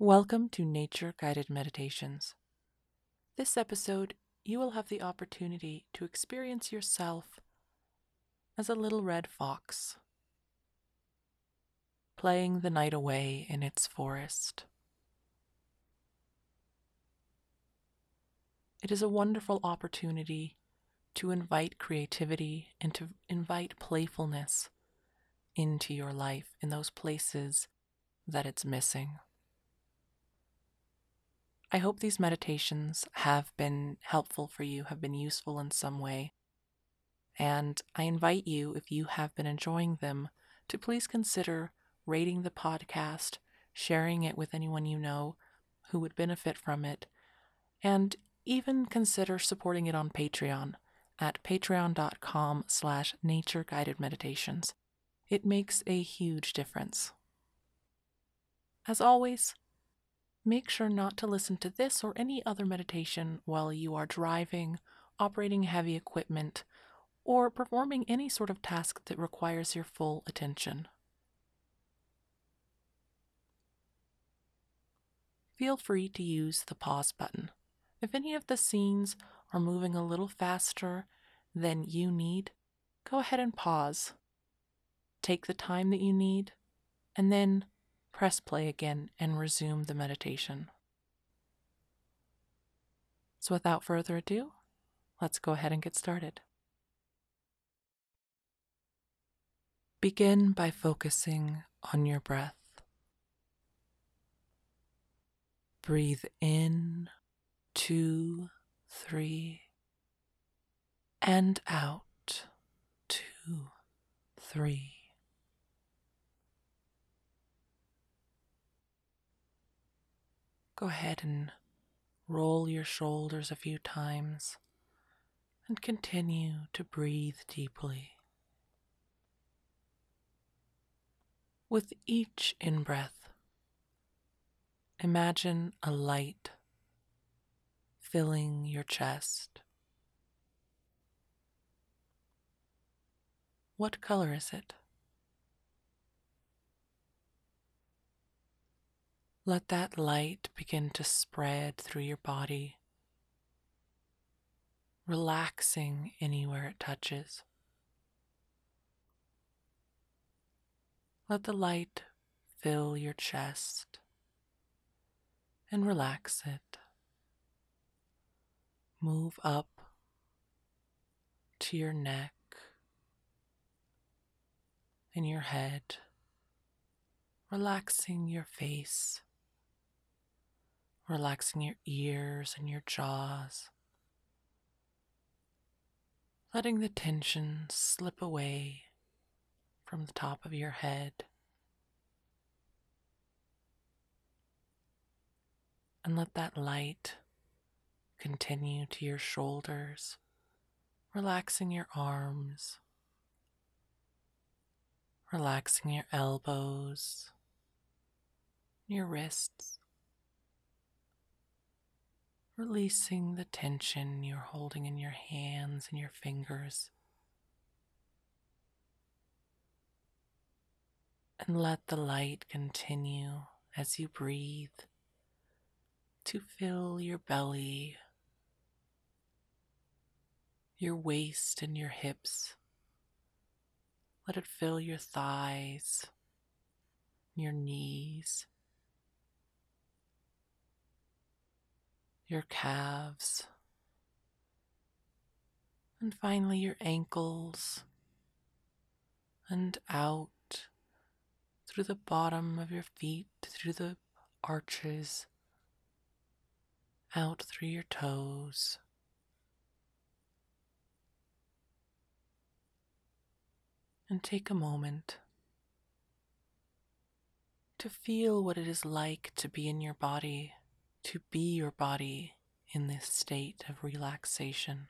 Welcome to Nature Guided Meditations. This episode, you will have the opportunity to experience yourself as a little red fox, playing the night away in its forest. It is a wonderful opportunity to invite creativity and to invite playfulness into your life in those places that it's missing. I hope these meditations have been helpful for you, have been useful in some way. And I invite you, if you have been enjoying them, to please consider rating the podcast, sharing it with anyone you know who would benefit from it, and even consider supporting it on Patreon at patreon.com slash nature guided meditations. It makes a huge difference. As always, make sure not to listen to this or any other meditation while you are driving, operating heavy equipment, or performing any sort of task that requires your full attention. Feel free to use the pause button. If any of the scenes are moving a little faster than you need, go ahead and pause. Take the time that you need, and then press play again and resume the meditation. So, without further ado, let's go ahead and get started. Begin by focusing on your breath. Breathe in, two, three, and out, two, three. Go ahead and roll your shoulders a few times and continue to breathe deeply. With each in breath, imagine a light filling your chest. What color is it? Let that light begin to spread through your body, relaxing anywhere it touches. Let the light fill your chest and relax it. Move up to your neck and your head, relaxing your face relaxing your ears and your jaws, letting the tension slip away from the top of your head. And let that light continue to your shoulders, relaxing your arms, relaxing your elbows, your wrists releasing the tension you're holding in your hands and your fingers. And let the light continue as you breathe to fill your belly, your waist, and your hips. Let it fill your thighs, your knees your calves, and finally your ankles, and out through the bottom of your feet, through the arches, out through your toes. And take a moment to feel what it is like to be in your body to be your body in this state of relaxation.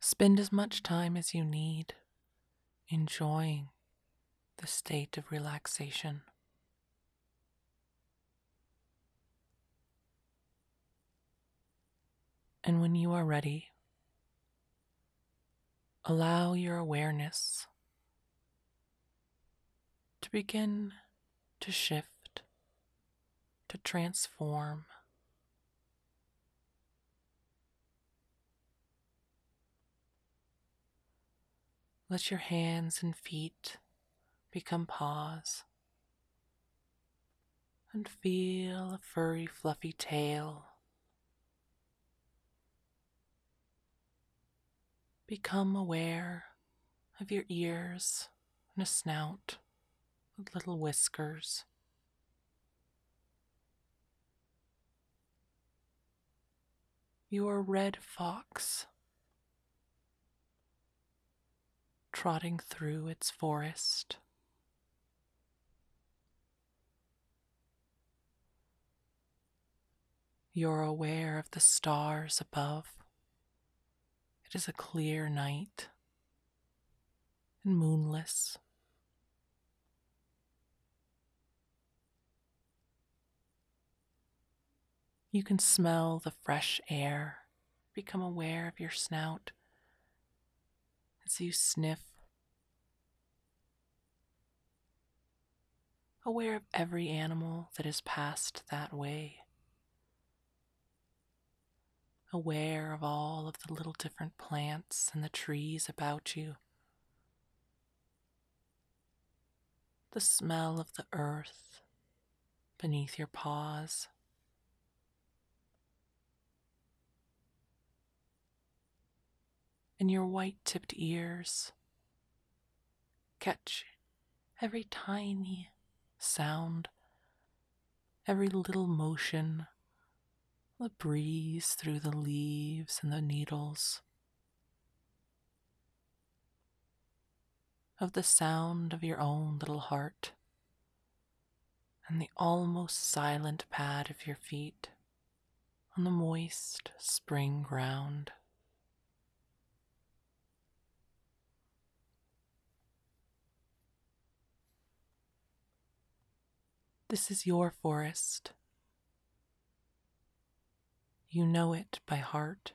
Spend as much time as you need enjoying the state of relaxation. And when you are ready, allow your awareness to begin to shift, to transform. Let your hands and feet become paws and feel a furry, fluffy tail. Become aware of your ears and a snout with little whiskers. Your red fox trotting through its forest. You're aware of the stars above. It is a clear night and moonless. You can smell the fresh air, become aware of your snout as you sniff, aware of every animal that has passed that way, aware of all of the little different plants and the trees about you, the smell of the earth beneath your paws. and your white tipped ears. Catch every tiny sound, every little motion, the breeze through the leaves and the needles, of the sound of your own little heart, and the almost silent pad of your feet on the moist spring ground. This is your forest. You know it by heart.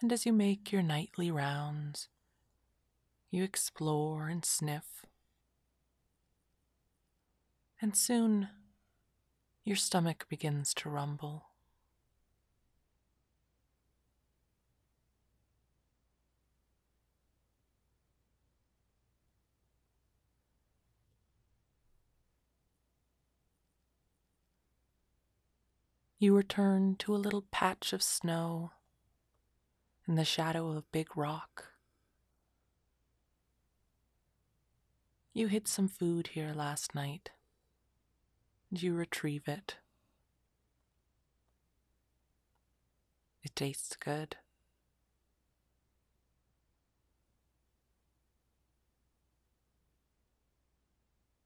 And as you make your nightly rounds, you explore and sniff. And soon your stomach begins to rumble. You return to a little patch of snow in the shadow of a big rock. You hid some food here last night, and you retrieve it. It tastes good.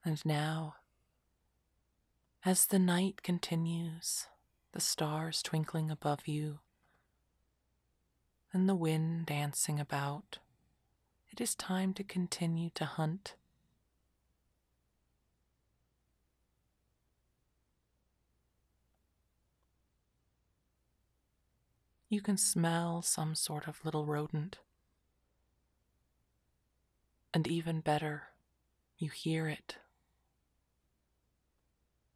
And now, as the night continues, the stars twinkling above you, and the wind dancing about, it is time to continue to hunt. You can smell some sort of little rodent. And even better, you hear it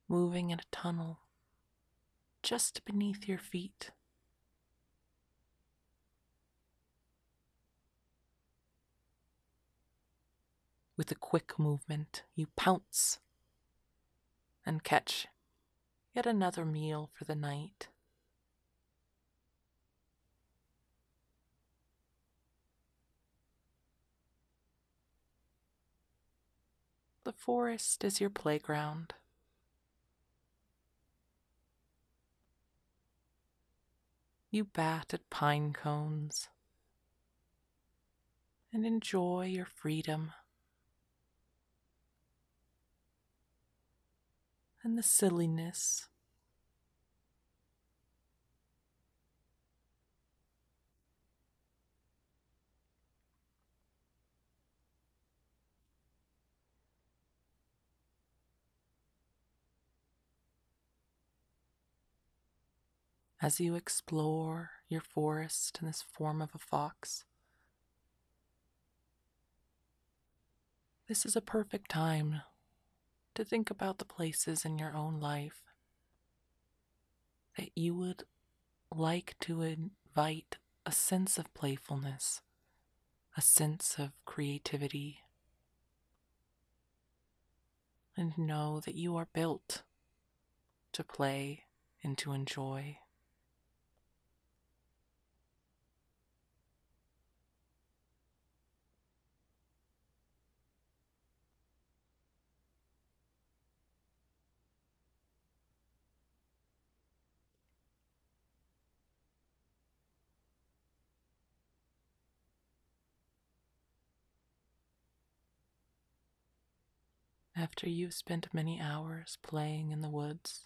moving in a tunnel just beneath your feet. With a quick movement, you pounce and catch yet another meal for the night. The forest is your playground. You bat at pine cones and enjoy your freedom and the silliness. As you explore your forest in this form of a fox. This is a perfect time to think about the places in your own life that you would like to invite a sense of playfulness, a sense of creativity, and know that you are built to play and to enjoy. After you've spent many hours playing in the woods,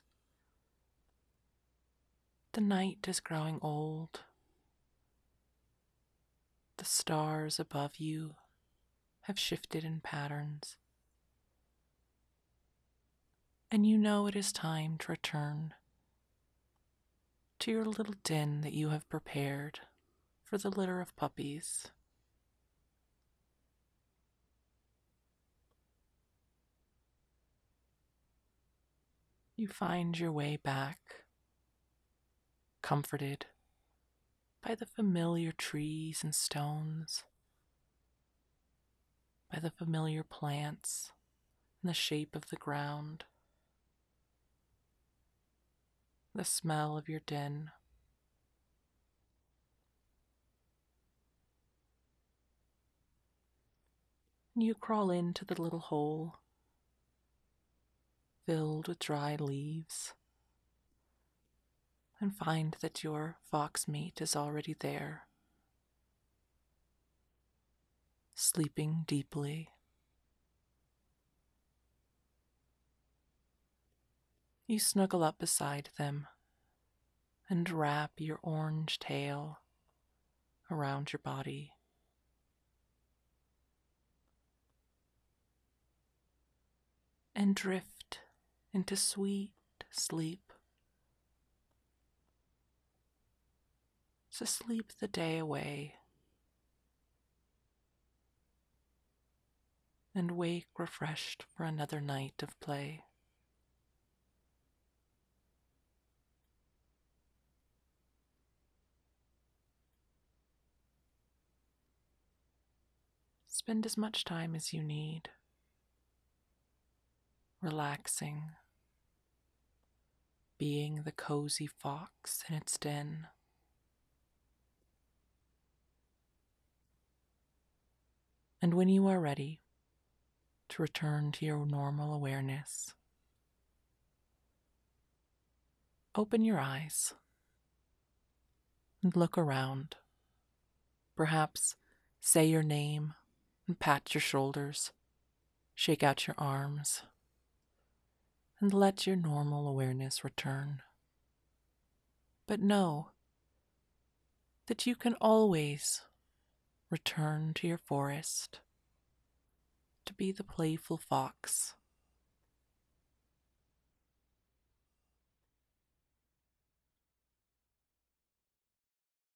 the night is growing old. The stars above you have shifted in patterns, and you know it is time to return to your little den that you have prepared for the litter of puppies. You find your way back, comforted by the familiar trees and stones, by the familiar plants and the shape of the ground, the smell of your den. You crawl into the little hole filled with dry leaves, and find that your fox mate is already there, sleeping deeply. You snuggle up beside them and wrap your orange tail around your body. And drift into sweet sleep. To sleep the day away and wake refreshed for another night of play. Spend as much time as you need, relaxing being the cozy fox in its den. And when you are ready to return to your normal awareness, open your eyes and look around. Perhaps say your name and pat your shoulders, shake out your arms and let your normal awareness return. But know that you can always return to your forest to be the playful fox